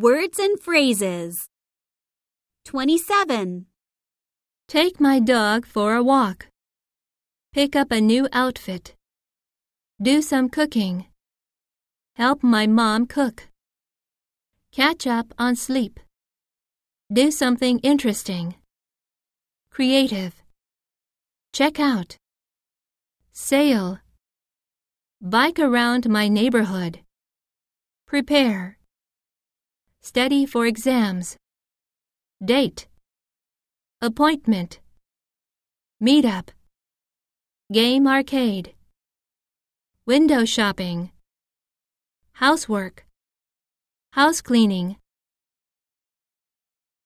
Words and phrases. 27. Take my dog for a walk. Pick up a new outfit. Do some cooking. Help my mom cook. Catch up on sleep. Do something interesting. Creative. Check out. Sail. Bike around my neighborhood. Prepare. Study for exams. Date. Appointment. Meet up. Game arcade. Window shopping. Housework. House cleaning.